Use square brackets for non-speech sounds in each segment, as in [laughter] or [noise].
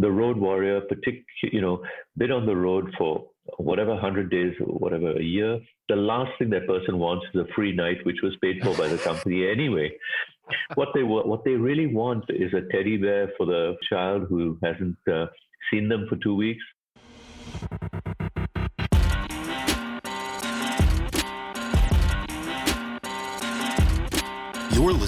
the road warrior, particular, you know, been on the road for whatever 100 days or whatever a year, the last thing that person wants is a free night, which was paid for by the company anyway. What they what they really want is a teddy bear for the child who hasn't uh, seen them for two weeks.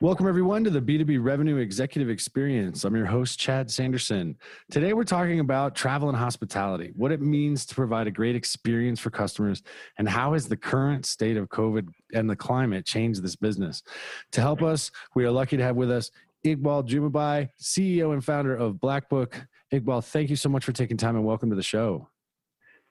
Welcome, everyone, to the B2B Revenue Executive Experience. I'm your host, Chad Sanderson. Today, we're talking about travel and hospitality, what it means to provide a great experience for customers, and how has the current state of COVID and the climate changed this business. To help us, we are lucky to have with us Iqbal Jumabhoy, CEO and founder of Black Book. Iqbal, thank you so much for taking time and welcome to the show.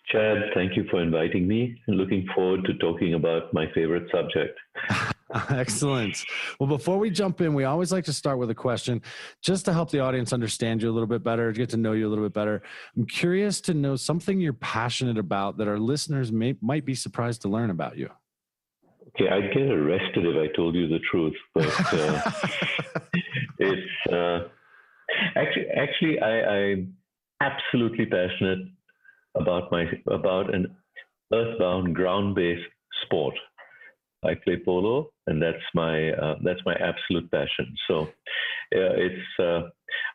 Chad, thank you for inviting me and looking forward to talking about my favorite subject. [laughs] [laughs] Excellent. Well, before we jump in, we always like to start with a question just to help the audience understand you a little bit better, get to know you a little bit better. I'm curious to know something you're passionate about that our listeners may, might be surprised to learn about you. Okay, I'd get arrested if I told you the truth, but uh, [laughs] it's uh, actually actually I, I'm absolutely passionate about my about an earthbound ground-based sport. I play polo, and that's my uh, that's my absolute passion. So it's uh,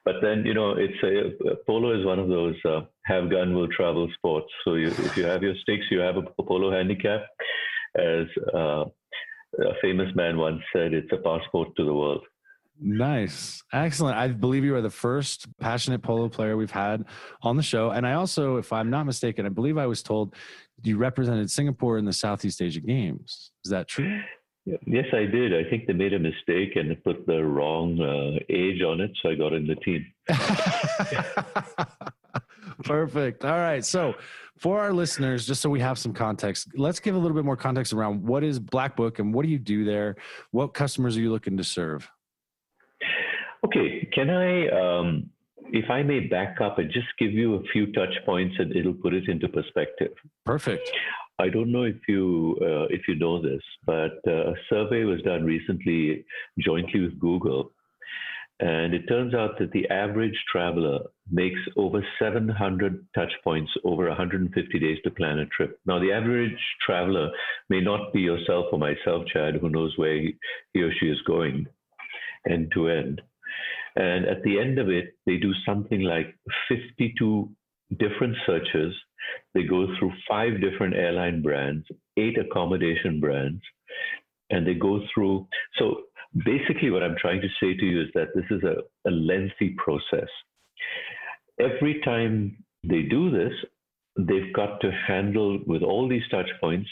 but then you know it's a, polo is one of those uh, have gun will travel sports. So you, if you have your sticks, you have a polo handicap. As uh, a famous man once said, it's a passport to the world. Nice. Excellent. I believe you are the first passionate polo player we've had on the show. And I also, if I'm not mistaken, I believe I was told you represented Singapore in the Southeast Asia Games. Is that true? Yes, I did. I think they made a mistake and put the wrong uh, age on it, so I got in the team. [laughs] Perfect. All right. So, for our listeners, just so we have some context, let's give a little bit more context around what is Black Book and what do you do there? What customers are you looking to serve? Okay, can I, um, if I may back up and just give you a few touch points and it'll put it into perspective. Perfect. I don't know if you uh, if you know this, but uh, a survey was done recently jointly with Google, and it turns out that the average traveler makes over 700 touch points over 150 days to plan a trip. Now, the average traveler may not be yourself or myself, Chad, who knows where he, he or she is going end to end. And at the end of it, they do something like 52 different searches. They go through five different airline brands, eight accommodation brands, and they go through. So basically, what I'm trying to say to you is that this is a, a lengthy process. Every time they do this, they've got to handle with all these touch points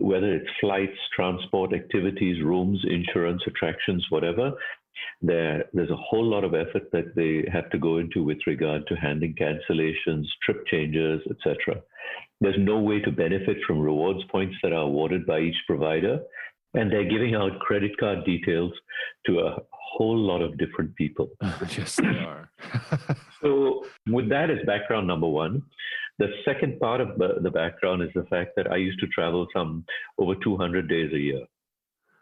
whether it's flights, transport, activities, rooms, insurance, attractions, whatever, there, there's a whole lot of effort that they have to go into with regard to handling cancellations, trip changes, etc. There's no way to benefit from rewards points that are awarded by each provider, and they're giving out credit card details to a whole lot of different people. [laughs] yes, they are. [laughs] so, with that as background number one, the second part of the background is the fact that I used to travel some over 200 days a year.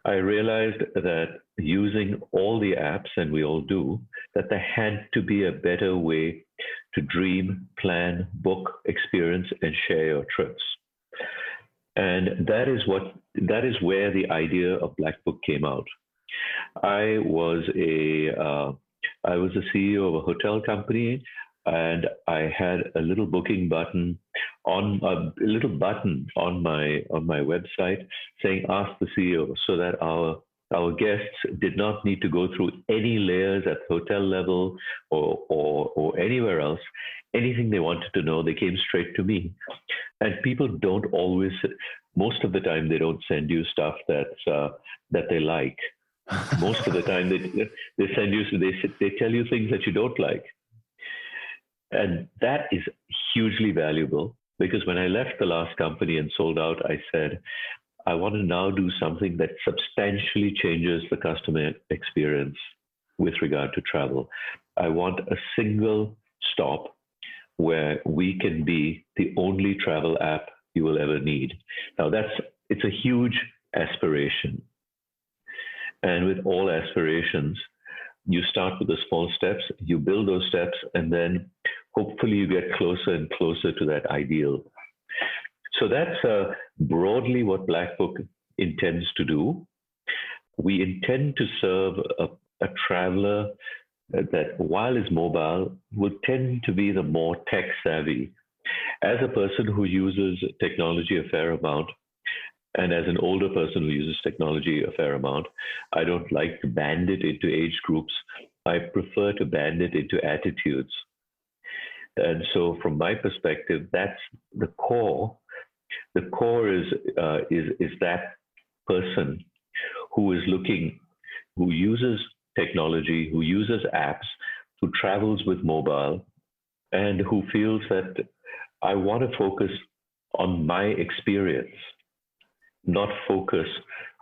I realized that using all the apps, and we all do, that there had to be a better way to dream, plan, book, experience, and share your trips. And that is what that is where the idea of Black Book came out. I was a uh, I was the CEO of a hotel company and I had a little booking button on a little button on my on my website saying ask the CEO so that our our guests did not need to go through any layers at hotel level or, or, or anywhere else. Anything they wanted to know, they came straight to me. And people don't always, most of the time, they don't send you stuff that's, uh, that they like. [laughs] most of the time, they, they send you, they, they tell you things that you don't like. And that is hugely valuable because when I left the last company and sold out, I said, I want to now do something that substantially changes the customer experience with regard to travel. I want a single stop where we can be the only travel app you will ever need. Now that's it's a huge aspiration. And with all aspirations, you start with the small steps, you build those steps, and then hopefully you get closer and closer to that ideal. So that's uh, broadly what Black Book intends to do. We intend to serve a, a traveler that, while is mobile, would tend to be the more tech savvy. As a person who uses technology a fair amount, and as an older person who uses technology a fair amount, I don't like to band it into age groups. I prefer to band it into attitudes. And so, from my perspective, that's the core. The core is uh, is is that person who is looking, who uses technology, who uses apps, who travels with mobile, and who feels that I want to focus on my experience not focus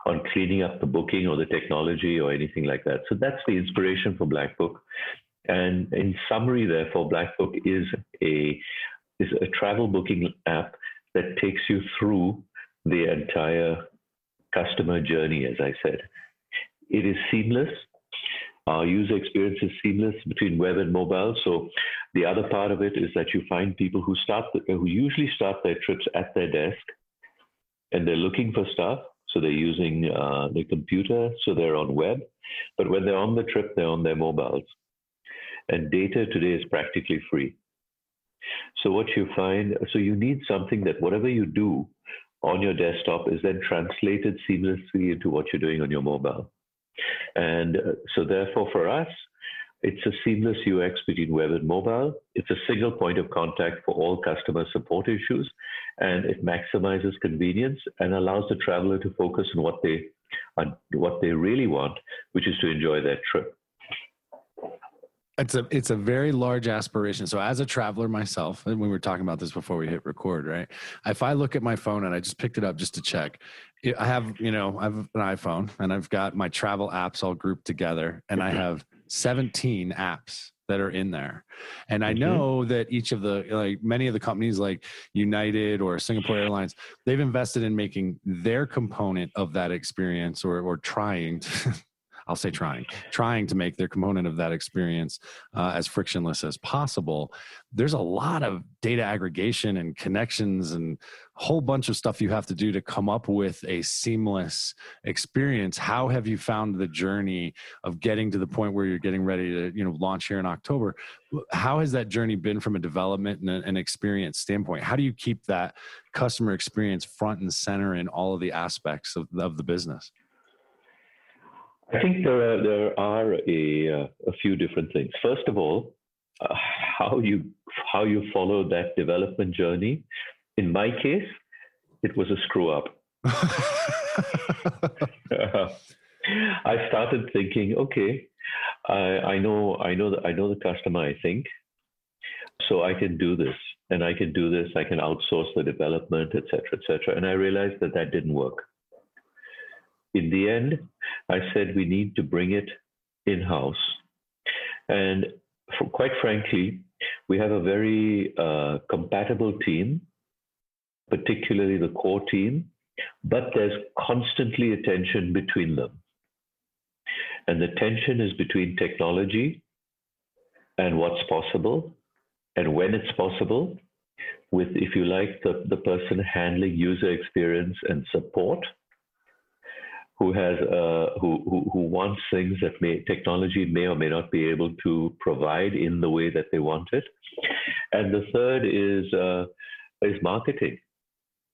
on cleaning up the booking or the technology or anything like that. So that's the inspiration for Black Book. And in summary, therefore, Black Book is a is a travel booking app that takes you through the entire customer journey, as I said. It is seamless. Our user experience is seamless between web and mobile. So the other part of it is that you find people who start who usually start their trips at their desk and they're looking for stuff. So they're using uh, the computer, so they're on web. But when they're on the trip, they're on their mobiles. And data today is practically free. So what you find, so you need something that whatever you do on your desktop is then translated seamlessly into what you're doing on your mobile. And uh, so therefore for us, it's a seamless UX between web and mobile. It's a single point of contact for all customer support issues, and it maximizes convenience and allows the traveler to focus on what they on what they really want, which is to enjoy their trip. It's a it's a very large aspiration. So as a traveler myself, and we were talking about this before we hit record, right? If I look at my phone and I just picked it up just to check, I have you know I have an iPhone and I've got my travel apps all grouped together, and I mm-hmm. have 17 apps that are in there. And I mm-hmm. know that each of the like many of the companies like United or Singapore Airlines, they've invested in making their component of that experience or or trying to [laughs] I'll say trying, trying to make their component of that experience uh, as frictionless as possible. There's a lot of data aggregation and connections and a whole bunch of stuff you have to do to come up with a seamless experience. How have you found the journey of getting to the point where you're getting ready to, you know, launch here in October? How has that journey been from a development and an experience standpoint? How do you keep that customer experience front and center in all of the aspects of, of the business? I think there are, there are a, uh, a few different things. First of all, uh, how you how you follow that development journey. In my case, it was a screw up. [laughs] [laughs] I started thinking, okay, I, I know I know that I know the customer. I think so. I can do this, and I can do this. I can outsource the development, etc., etc. And I realized that that didn't work in the end, I said we need to bring it in house. And for, quite frankly, we have a very uh, compatible team, particularly the core team, but there's constantly a tension between them. And the tension is between technology and what's possible and when it's possible, with, if you like, the, the person handling user experience and support who has uh, who, who, who wants things that may technology may or may not be able to provide in the way that they want it, and the third is uh, is marketing,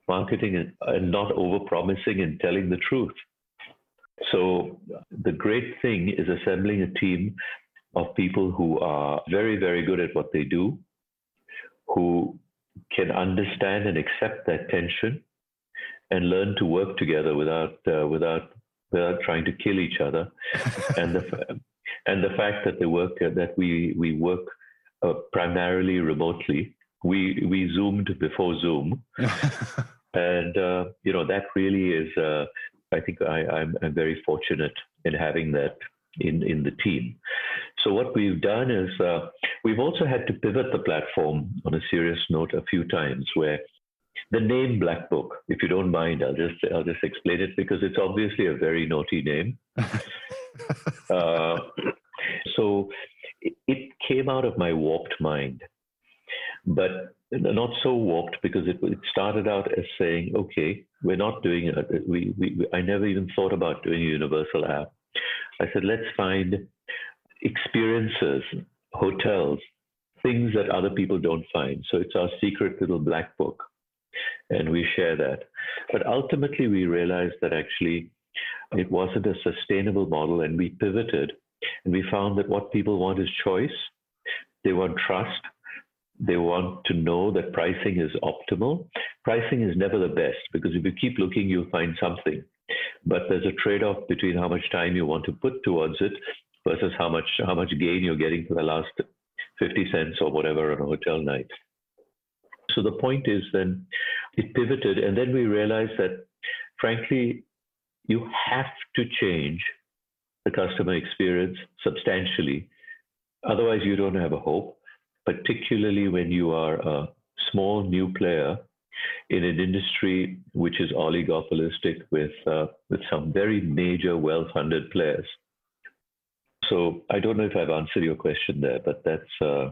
marketing and, and not over promising and telling the truth. So the great thing is assembling a team of people who are very very good at what they do, who can understand and accept that tension and learn to work together without uh, without without trying to kill each other, [laughs] and the and the fact that they work uh, that we we work uh, primarily remotely. We we zoomed before Zoom, [laughs] And, uh, you know, that really is, uh, I think I, I'm, I'm very fortunate in having that in, in the team. So what we've done is uh, we've also had to pivot the platform on a serious note a few times where the name Black Book, if you don't mind, I'll just I'll just explain it because it's obviously a very naughty name. [laughs] uh, so it, it came out of my warped mind, but not so warped because it, it started out as saying, okay, we're not doing it. We, we, I never even thought about doing a universal app. I said, let's find experiences, hotels, things that other people don't find. So it's our secret little black book. And we share that. But ultimately, we realized that actually it wasn't a sustainable model, and we pivoted and we found that what people want is choice, they want trust, they want to know that pricing is optimal. Pricing is never the best because if you keep looking, you'll find something. But there's a trade-off between how much time you want to put towards it versus how much how much gain you're getting for the last 50 cents or whatever on a hotel night. So the point is then it pivoted and then we realized that frankly you have to change the customer experience substantially. Otherwise, you don't have a hope, particularly when you are a small new player in an industry which is oligopolistic with, uh, with some very major well funded players. So I don't know if I've answered your question there, but that's, uh,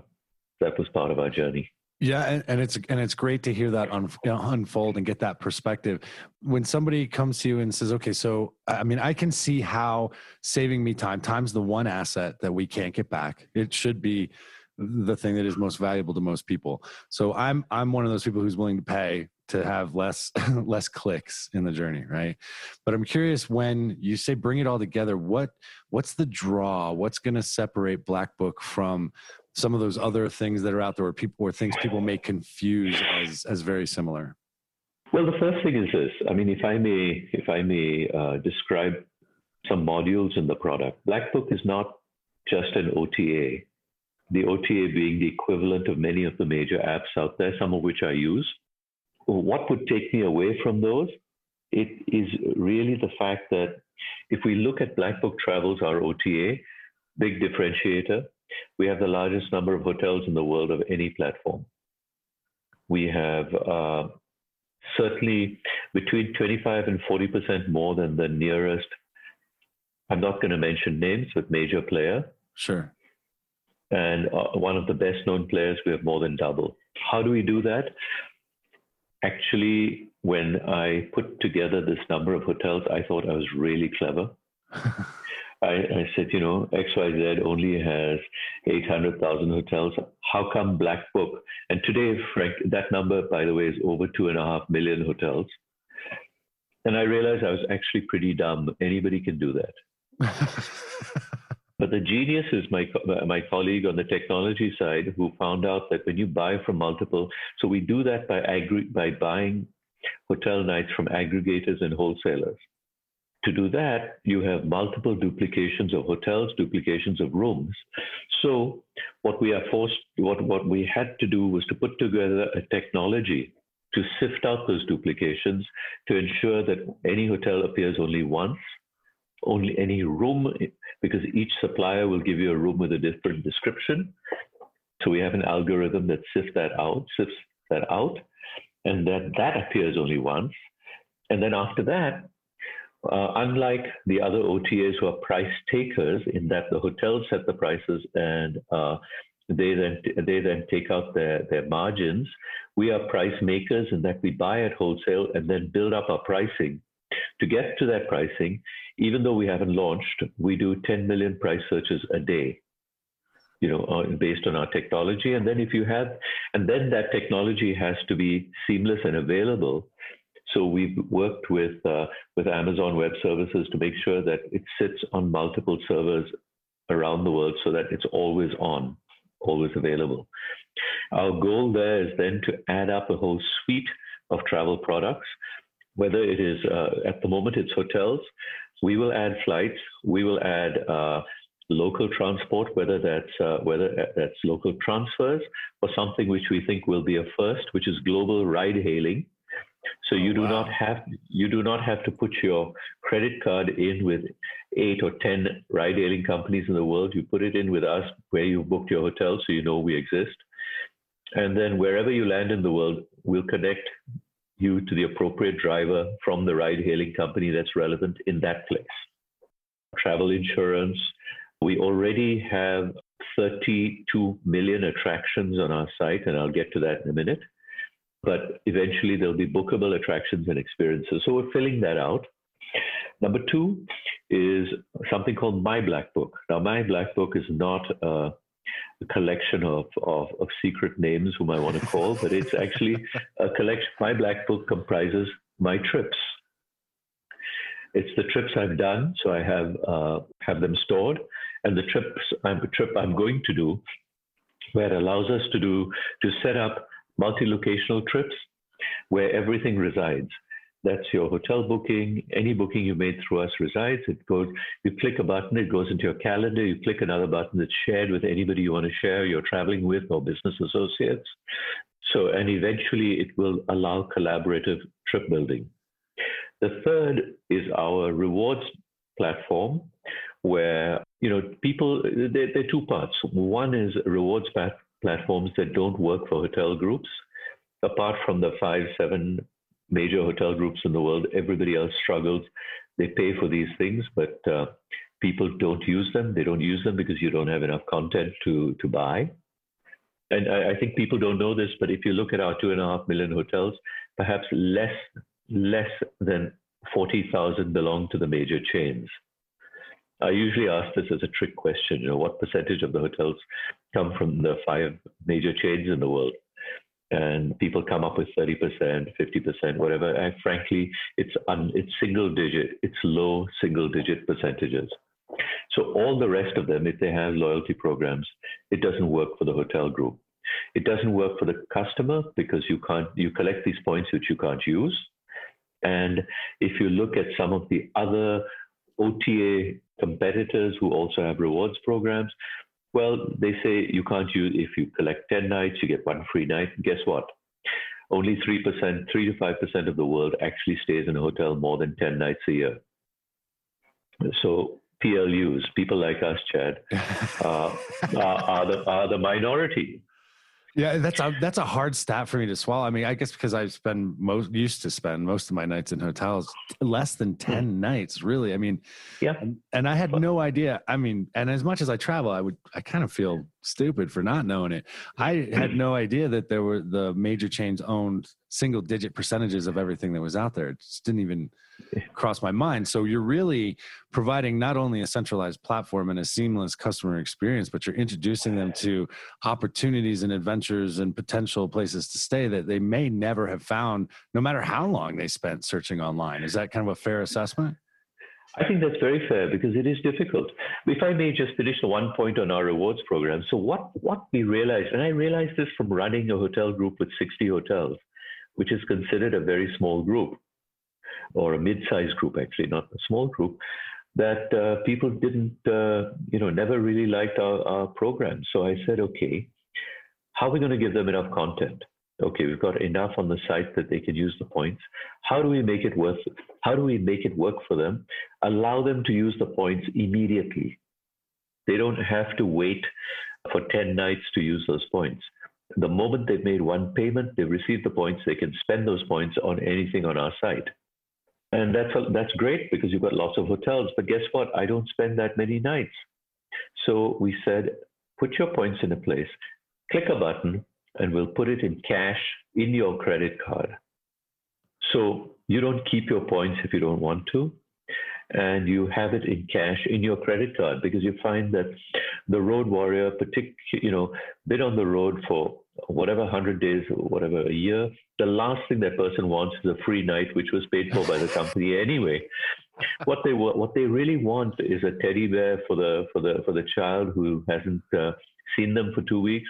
that was part of our journey. Yeah, and, and, it's and it's great to hear that un, you know, unfold and get that perspective. When somebody comes to you and says, "Okay, so I mean, I can see how saving me time, time's the one asset that we can't get back. It should be the thing that is most valuable to most people. So I'm I'm one of those people who's willing to pay to have less [laughs] less clicks in the journey, right? But I'm curious when you say bring it all together, what what's the draw? What's going to separate Black Book from some of those other things that are out there or people or things people may confuse as as very similar? Well, the first thing is this. I mean, if I may, if I may uh, describe some modules in the product, Blackbook is not just an OTA. The OTA being the equivalent of many of the major apps out there, some of which I use. What would take me away from those? It is really the fact that if we look at Blackbook Travels, our OTA, big differentiator, we have the largest number of hotels in the world of any platform. We have uh, certainly between 25 and 40% more than the nearest, I'm not going to mention names, but major player. Sure. And uh, one of the best known players, we have more than double. How do we do that? Actually, when I put together this number of hotels, I thought I was really clever. [laughs] I, I, said, you know, XYZ only has 800,000 hotels. How come Black Book? And today, Frank, that number, by the way, is over two and a half million hotels. And I realized I was actually pretty dumb. Anybody can do that. [laughs] but the genius is my, my colleague on the technology side who found out that when you buy from multiple, so we do that by, aggr- by buying hotel nights from aggregators and wholesalers. To do that, you have multiple duplications of hotels, duplications of rooms. So what we are forced, what, what we had to do was to put together a technology to sift out those duplications to ensure that any hotel appears only once, only any room, because each supplier will give you a room with a different description. So we have an algorithm that sifts that out, sifts that out, and then that appears only once. And then after that, uh, unlike the other OTAs who are price takers, in that the hotels set the prices and uh, they then they then take out their their margins. We are price makers in that we buy at wholesale and then build up our pricing. To get to that pricing, even though we haven't launched, we do 10 million price searches a day you know, uh, based on our technology. And then if you have, and then that technology has to be seamless and available. So we've worked with uh, with Amazon Web Services to make sure that it sits on multiple servers around the world, so that it's always on, always available. Our goal there is then to add up a whole suite of travel products, whether it is uh, at the moment it's hotels. We will add flights. We will add uh, local transport, whether that's uh, whether that's local transfers or something which we think will be a first, which is global ride hailing So oh, you Oh, do wow. not have you do not have to put your credit card in with eight or ten ride-hailing companies in the world. You put it in with us where you booked your hotel, so you know we exist. And then wherever you land in the world, we'll connect you to the appropriate driver from the ride-hailing company that's relevant in that place. Travel insurance. We already have 32 million attractions on our site, and I'll get to that in a minute but eventually there'll be bookable attractions and experiences. So we're filling that out. Number two is something called My Black Book. Now, My Black Book is not a, a collection of, of, of secret names whom I want to call, but it's actually a collection. My Black Book comprises my trips. It's the trips I've done, so I have uh, have them stored, and the trips I'm trip I'm going to do, where it allows us to do to set up multi-locational trips where everything resides. That's your hotel booking. Any booking you made through us resides. It goes. You click a button, it goes into your calendar. You click another button that's shared with anybody you want to share. You're traveling with or business associates. So, and eventually, it will allow collaborative trip building. The third is our rewards platform, where you know people. There, are two parts. One is rewards platforms that don't work for hotel groups. Apart from the five, seven major hotel groups in the world, everybody else struggles. They pay for these things, but uh, people don't use them. They don't use them because you don't have enough content to to buy. And I, I think people don't know this, but if you look at our two and a half million hotels, perhaps less less than forty thousand belong to the major chains. I usually ask this as a trick question. You know, what percentage of the hotels come from the five major chains in the world? And people come up with 30%, 50%, whatever. And frankly, it's un, it's single digit, it's low single digit percentages. So all the rest of them, if they have loyalty programs, it doesn't work for the hotel group. It doesn't work for the customer because you can't you collect these points which you can't use. And if you look at some of the other OTA competitors who also have rewards programs, well, they say you can't use, if you collect 10 nights, you get one free night. Guess what? Only 3%, 3 to 5% of the world actually stays in a hotel more than 10 nights a year. So PLUs, people like us, Chad, [laughs] uh, are, are, the, are the minority. Yeah, that's a that's a hard stat for me to swallow. I mean, I guess because I spend most used to spend most of my nights in hotels, less than mm-hmm. ten nights, really. I mean, Yeah. and, and I had no idea. I mean, and as much as I travel, I would I kind of feel stupid for not knowing it. I had mm-hmm. no idea that there were the major chains owned single digit percentages of everything that was out there. It just didn't even cross my mind. So you're really providing not only a centralized platform and a seamless customer experience, but you're introducing them to opportunities and adventures and potential places to stay that they may never have found, no matter how long they spent searching online. Is that kind of a fair assessment? I think that's very fair because it is difficult. If I may just finish the one point on our rewards program. So what, what we realized, and I realized this from running a hotel group with 60 hotels, which is considered a very small group or a mid-sized group, actually, not a small group, that uh, people didn't, uh, you know, never really liked our, our program. So I said, okay, how are we going to give them enough content? Okay, we've got enough on the site that they can use the points. How do we make it worth? How do we make it work for them? Allow them to use the points immediately. They don't have to wait for 10 nights to use those points. The moment they've made one payment, they've received the points, they can spend those points on anything on our site. And that's, that's great because you've got lots of hotels. But guess what? I don't spend that many nights. So we said, put your points in a place, click a button, and we'll put it in cash in your credit card. So you don't keep your points if you don't want to, and you have it in cash in your credit card because you find that the road warrior, partic- you know, been on the road for whatever 100 days or whatever a year, the last thing that person wants is a free night, which was paid for by the company [laughs] anyway. What they what they really want is a teddy bear for the for the for the child who hasn't uh, seen them for two weeks,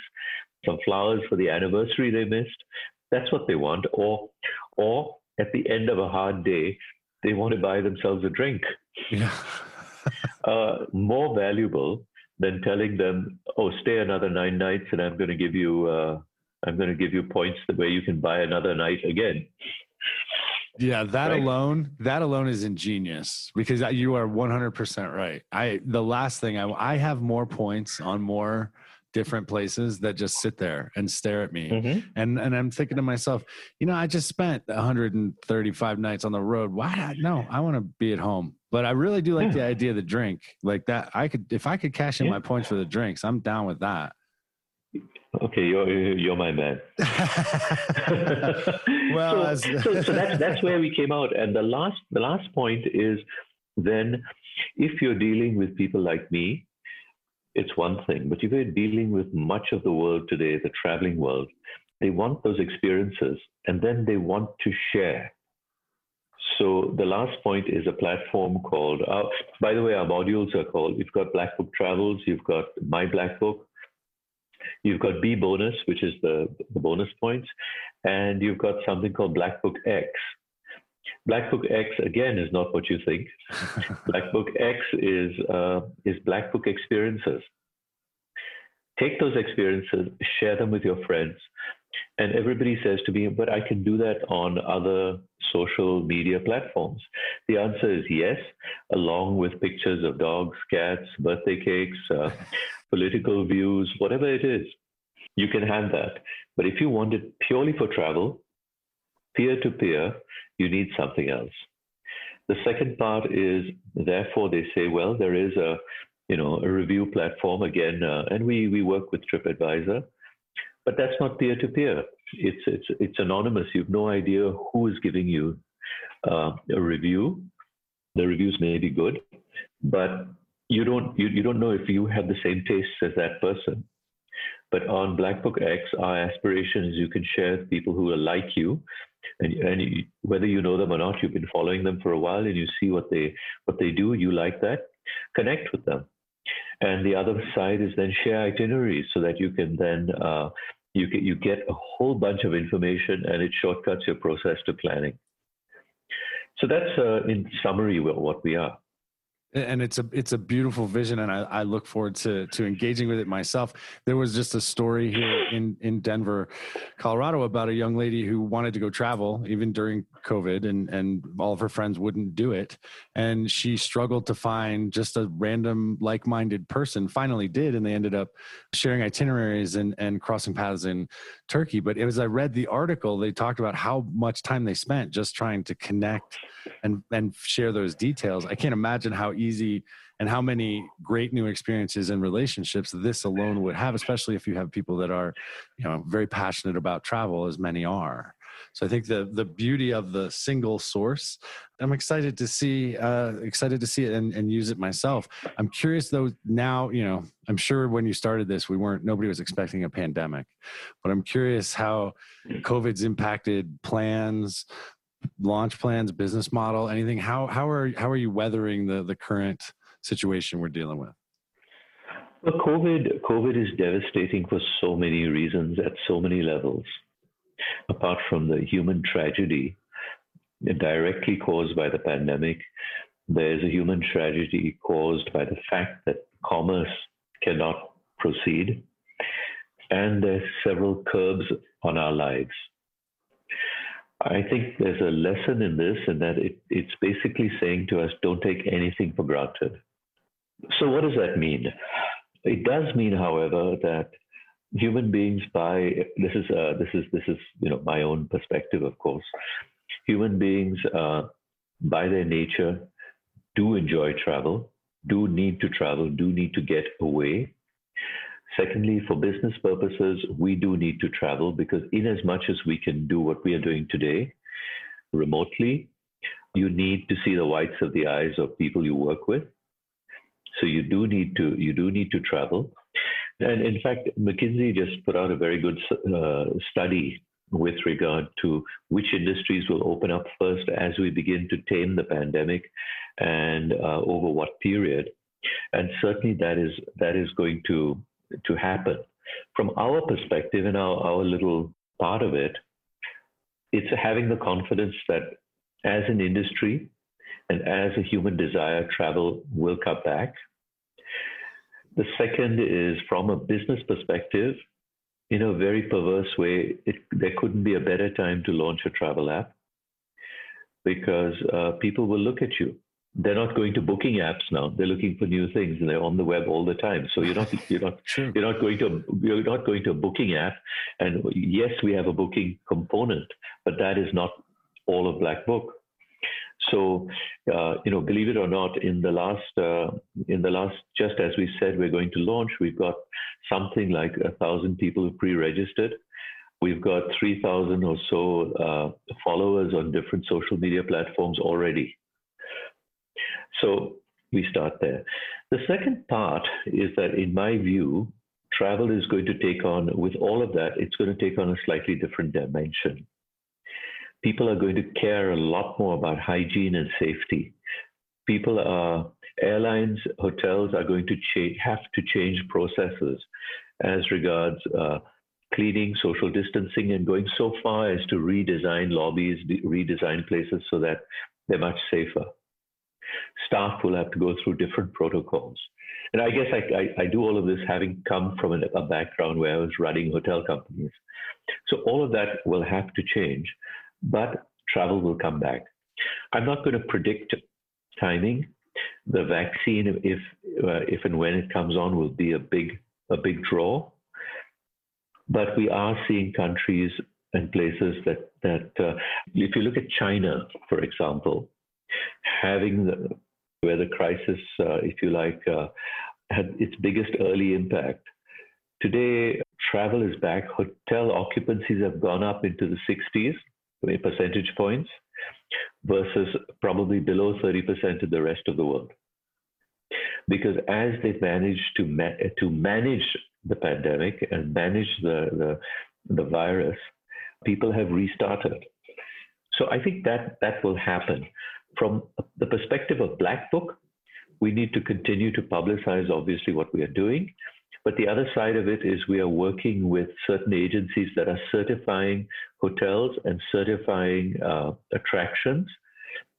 some flowers for the anniversary they missed. That's what they want, or or at the end of a hard day, they want to buy themselves a drink. Yeah. [laughs] Uh, more valuable than telling them, "Oh, stay another nine nights, and I'm going to give you uh, I'm going to give you points the way you can buy another night again." Yeah, that right? alone, that alone is ingenious because you are 100% right. I the last thing I I have more points on more different places that just sit there and stare at me. Mm-hmm. And and I'm thinking to myself, you know, I just spent 135 nights on the road. Why not? no, I want to be at home. But I really do like yeah. the idea of the drink. Like that I could if I could cash in yeah. my points for the drinks, I'm down with that. Okay, you're you're my man. [laughs] [laughs] well, so, as... so, so that's that's where we came out. And the last the last point is then if you're dealing with people like me, it's one thing. But if you're dealing with much of the world today, the traveling world, they want those experiences and then they want to share. So the last point is a platform called, uh, by the way, our modules are called, you've got Black Book Travels, you've got My Black Book, You've got B bonus, which is the, the bonus points, and you've got something called Black Book X. Black Book X again is not what you think. [laughs] Black Book X is uh, is Black Book experiences. Take those experiences, share them with your friends, and everybody says to me, "But I can do that on other social media platforms." The answer is yes, along with pictures of dogs, cats, birthday cakes, uh, [laughs] political views, whatever it is, you can have that. But if you want it purely for travel, peer to peer, you need something else. The second part is, therefore, they say, well, there is a, you know, a review platform again, uh, and we we work with TripAdvisor, but that's not peer to peer. It's it's it's anonymous. You've no idea who is giving you uh, a review. The reviews may be good, but you don't you, you don't know if you have the same tastes as that person. But on Black Book X, our aspiration is you can share with people who are like you, and, and you, whether you know them or not, you've been following them for a while, and you see what they what they do. You like that, connect with them. And the other side is then share itineraries so that you can then uh, you get you get a whole bunch of information, and it shortcuts your process to planning. So that's uh, in summary what we are and it's a it's a beautiful vision and I, I, look forward to to engaging with it myself. There was just a story here in in denver colorado about a young lady who wanted to go travel even during covid and and all of her friends wouldn't do it. And she struggled to find just a random like-minded person finally did and they ended up sharing itineraries and and crossing paths in turkey. But as i read the article they talked about how much time they spent just trying to connect and and share those details. I can't imagine how easy and how many great new experiences and relationships this alone would have especially if you have people that are you know very passionate about travel as many are so i think the the beauty of the single source i'm excited to see uh excited to see it and, and use it myself i'm curious though now you know i'm sure when you started this we weren't nobody was expecting a pandemic but i'm curious how covid's impacted plans launch plans, business model, anything? How how are how are you weathering the the current situation we're dealing with? Well, COVID COVID is devastating for so many reasons at so many levels. Apart from the human tragedy directly caused by the pandemic, there's a human tragedy caused by the fact that commerce cannot proceed, and there's several curbs on our lives. I think there's a lesson in this, and that it, it's basically saying to us, don't take anything for granted. So, what does that mean? It does mean, however, that human beings, by this is uh, this is this is you know my own perspective, of course. Human beings, uh, by their nature, do enjoy travel, do need to travel, do need to get away. Secondly, for business purposes, we do need to travel because, in as much as we can do what we are doing today remotely, you need to see the whites of the eyes of people you work with. So you do need to you do need to travel. And in fact, McKinsey just put out a very good uh, study with regard to which industries will open up first as we begin to tame the pandemic and uh, over what period. And certainly that is that is going to to happen. From our perspective and our, our little part of it, it's having the confidence that as an industry and as a human desire, travel will come back. The second is from a business perspective, in a very perverse way, it, there couldn't be a better time to launch a travel app because uh, people will look at you. They're not going to booking apps now. They're looking for new things, and they're on the web all the time. So you're not you're not [laughs] you're not going to you're not going to a booking app. And yes, we have a booking component, but that is not all of Black Book. So, uh, you know, believe it or not, in the last, uh, in the last, just as we said, we're going to launch. We've got something like a thousand people who pre-registered. We've got 3,000 or so uh, followers on different social media platforms already. So we start there. The second part is that, in my view, travel is going to take on, with all of that, it's going to take on a slightly different dimension people are going to care a lot more about hygiene and safety. People are, airlines, hotels are going to cha- have to change processes as regards uh, cleaning, social distancing, and going so far as to redesign lobbies, redesign places so that they're much safer. Staff will have to go through different protocols. And I guess I, I, I do all of this having come from a, a background where I was running hotel companies. So all of that will have to change but travel will come back. I'm not going to predict timing. The vaccine, if uh, if and when it comes on, will be a big a big draw. But we are seeing countries and places that that uh, if you look at China, for example, having the, where the crisis, uh, if you like, uh, had its biggest early impact. Today, travel is back. Hotel occupancies have gone up into the 60s percentage points versus probably below 30% in the rest of the world. Because as they've managed to, ma- to manage the pandemic and manage the, the, the virus, people have restarted. So I think that that will happen. From the perspective of Black Book, we need to continue to publicize obviously what we are doing. But the other side of it is we are working with certain agencies that are certifying hotels and certifying uh, attractions.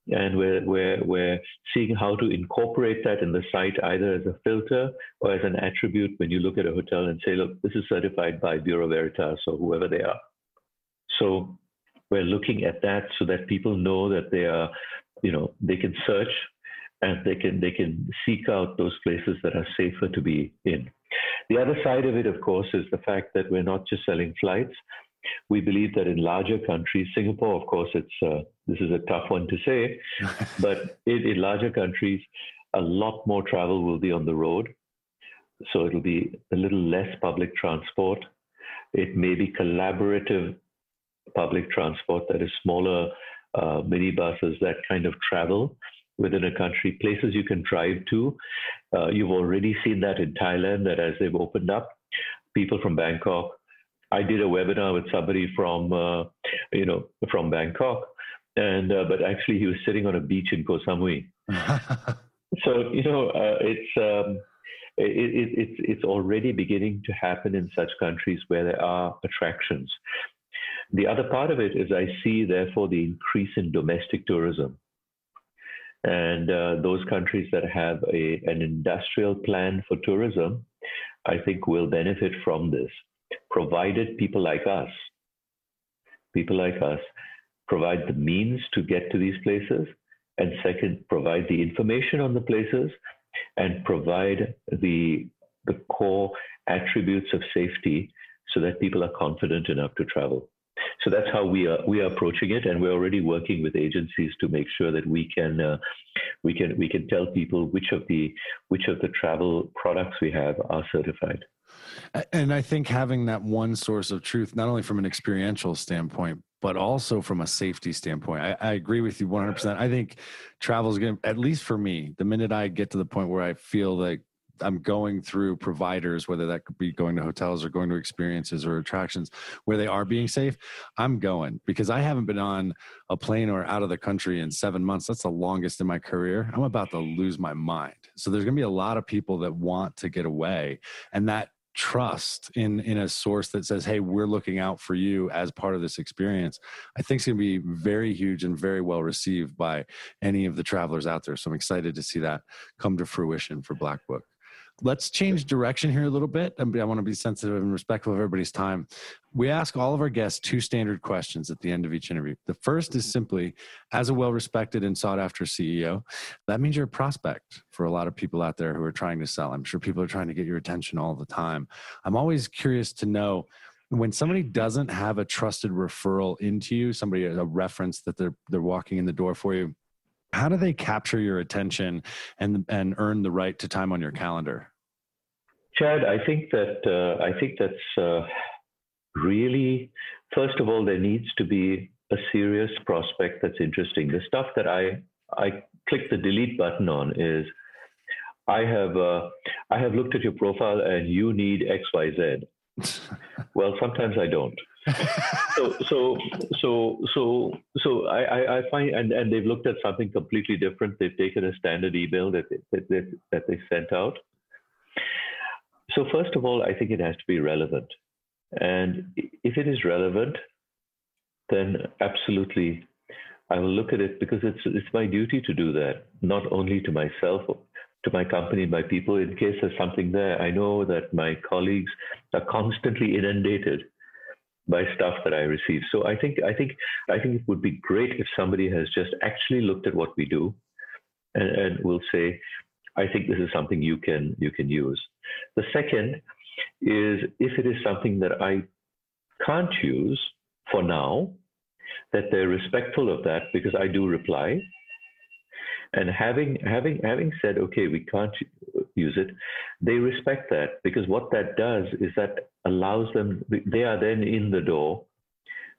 And we're, we're, we're seeing how to incorporate that in the site either as a filter or as an attribute when you look at a hotel and say, look, this is certified by Bureau Veritas or whoever they are. So we're looking at that so that people know that they are, you know, they can search and they can they can seek out those places that are safer to be in. The other side of it, of course, is the fact that we're not just selling flights. We believe that in larger countries, Singapore, of course, it's uh, this is a tough one to say, [laughs] but in, in larger countries, a lot more travel will be on the road. So it'll be a little less public transport. It may be collaborative public transport that is smaller uh, minibuses that kind of travel within a country, places you can drive to. Uh, you've already seen that in Thailand, that as they've opened up, people from Bangkok. I did a webinar with somebody from, uh, you know, from Bangkok, and uh, but actually he was sitting on a beach in Koh Samui. [laughs] so you know, uh, it's. Um, it, it, it's it's already beginning to happen in such countries where there are attractions. The other part of it is I see, therefore, the increase in domestic tourism. And uh, those countries that have a, an industrial plan for tourism, I think will benefit from this, provided people like us, people like us, provide the means to get to these places, and second, provide the information on the places, and provide the, the core attributes of safety so that people are confident enough to travel. So that's how we are we are approaching it, and we're already working with agencies to make sure that we can uh, we can we can tell people which of the which of the travel products we have are certified. And I think having that one source of truth, not only from an experiential standpoint, but also from a safety standpoint. I, I, agree with you 100%. I think travel is going to, at least for me, the minute I get to the point where I feel like I'm going through providers, whether that could be going to hotels or going to experiences or attractions where they are being safe, I'm going because I haven't been on a plane or out of the country in seven months. That's the longest in my career. I'm about to lose my mind. So there's going to be a lot of people that want to get away. And that trust in in a source that says hey we're looking out for you as part of this experience i think it's going to be very huge and very well received by any of the travelers out there so i'm excited to see that come to fruition for black book let's change direction here a little bit. I want to be sensitive and respectful of everybody's time. We ask all of our guests two standard questions at the end of each interview. The first is simply, as a well respected and sought after CEO, that means you're a prospect for a lot of people out there who are trying to sell. I'm sure people are trying to get your attention all the time. I'm always curious to know when somebody doesn't have a trusted referral into you, somebody a reference that they're they're walking in the door for you, how do they capture your attention and and earn the right to time on your calendar? Chad, I think that uh, I think that's uh, really first of all there needs to be a serious prospect that's interesting. The stuff that I I click the delete button on is I have uh, I have looked at your profile and you need X Y Z. [laughs] well, sometimes I don't so so so so so I, I find and, and they've looked at something completely different. They've taken a standard email that they, that, that they sent out. So first of all, I think it has to be relevant, and if it is relevant, then absolutely, I will look at it because it's it's my duty to do that, not only to myself, to my company, my people. In case there's something there, I know that my colleagues are constantly inundated by stuff that I receive. So I think I think I think it would be great if somebody has just actually looked at what we do and, and will say, I think this is something you can you can use. The second is if it is something that I can't use for now, that they're respectful of that because I do reply. And having having having said, okay, we can't use it, they respect that because what that does is that allows them, they are then in the door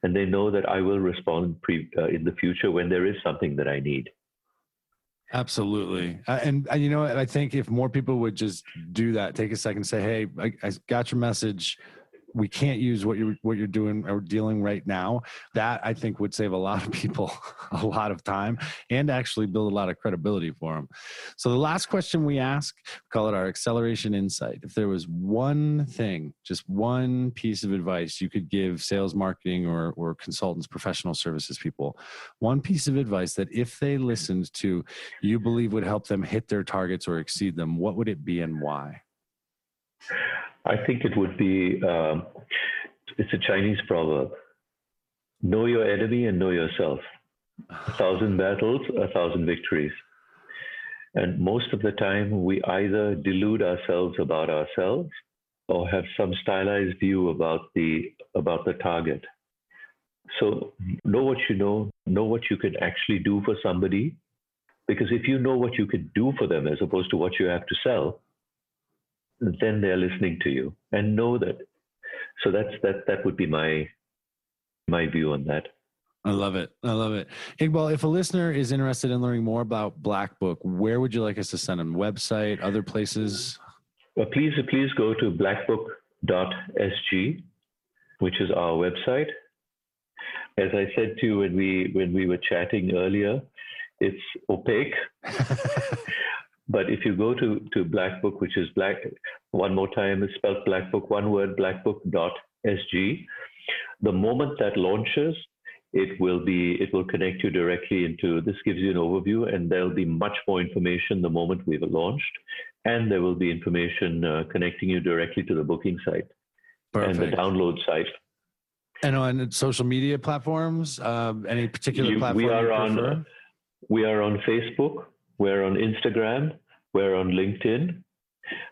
and they know that I will respond pre, uh, in the future when there is something that I need. Absolutely. Uh, and, and, you know, I think if more people would just do that, take a second, say, Hey, I, I got your message we can't use what you're what you're doing or dealing right now that i think would save a lot of [laughs] people a lot of time and actually build a lot of credibility for them so the last question we ask call it our acceleration insight. If there was one thing just one piece of advice you could give sales marketing or or consultants professional services people one piece of advice that if they listened to you believe would help them hit their targets or exceed them what would it be and why I think it would be um, it's a Chinese proverb know your enemy and know yourself. A thousand battles, a thousand victories. And most of the time, we either delude ourselves about ourselves or have some stylized view about the about the target. So know what you know, know what you can actually do for somebody, because if you know what you can do for them as opposed to what you have to sell, then they're listening to you and know that. So that's that. That would be my my view on that. I love it. I love it. Iqbal, if a listener is interested in learning more about Black Book, where would you like us to send them? Website, other places? Well, please, please go to blackbook.sg, which is our website. As I said to you when we when we were chatting earlier, it's opaque. [laughs] But if you go to, to Black Book, which is black, one more time, it's spelled Black Book, one word, blackbook.sg. The moment that launches, it will be it will connect you directly into this gives you an overview and there'll be much more information the moment we've launched and there will be information uh, connecting you directly to the booking site Perfect. and the download site and on social media platforms um, any particular platform we are on uh, we are on facebook we're on Instagram. We're on LinkedIn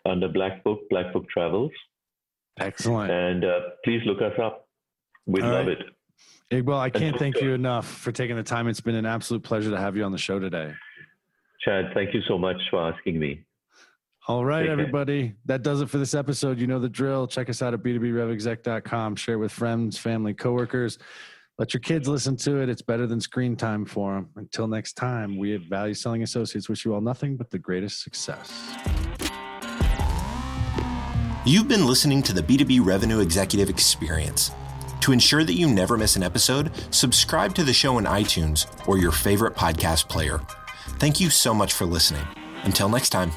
under Black Book, Black Book Travels. Excellent. And uh, please look us up. We'd All love right. it. Well, I can't thank you enough for taking the time. It's been an absolute pleasure to have you on the show today. Chad, thank you so much for asking me. All right, Take everybody. Care. That does it for this episode. You know the drill. Check us out at b2brevexec.com. Share with friends, family, coworkers. Let your kids listen to it. It's better than screen time for them. Until next time, we at Value Selling Associates wish you all nothing but the greatest success. You've been listening to the B2B Revenue Executive Experience. To ensure that you never miss an episode, subscribe to the show in iTunes or your favorite podcast player. Thank you so much for listening. Until next time.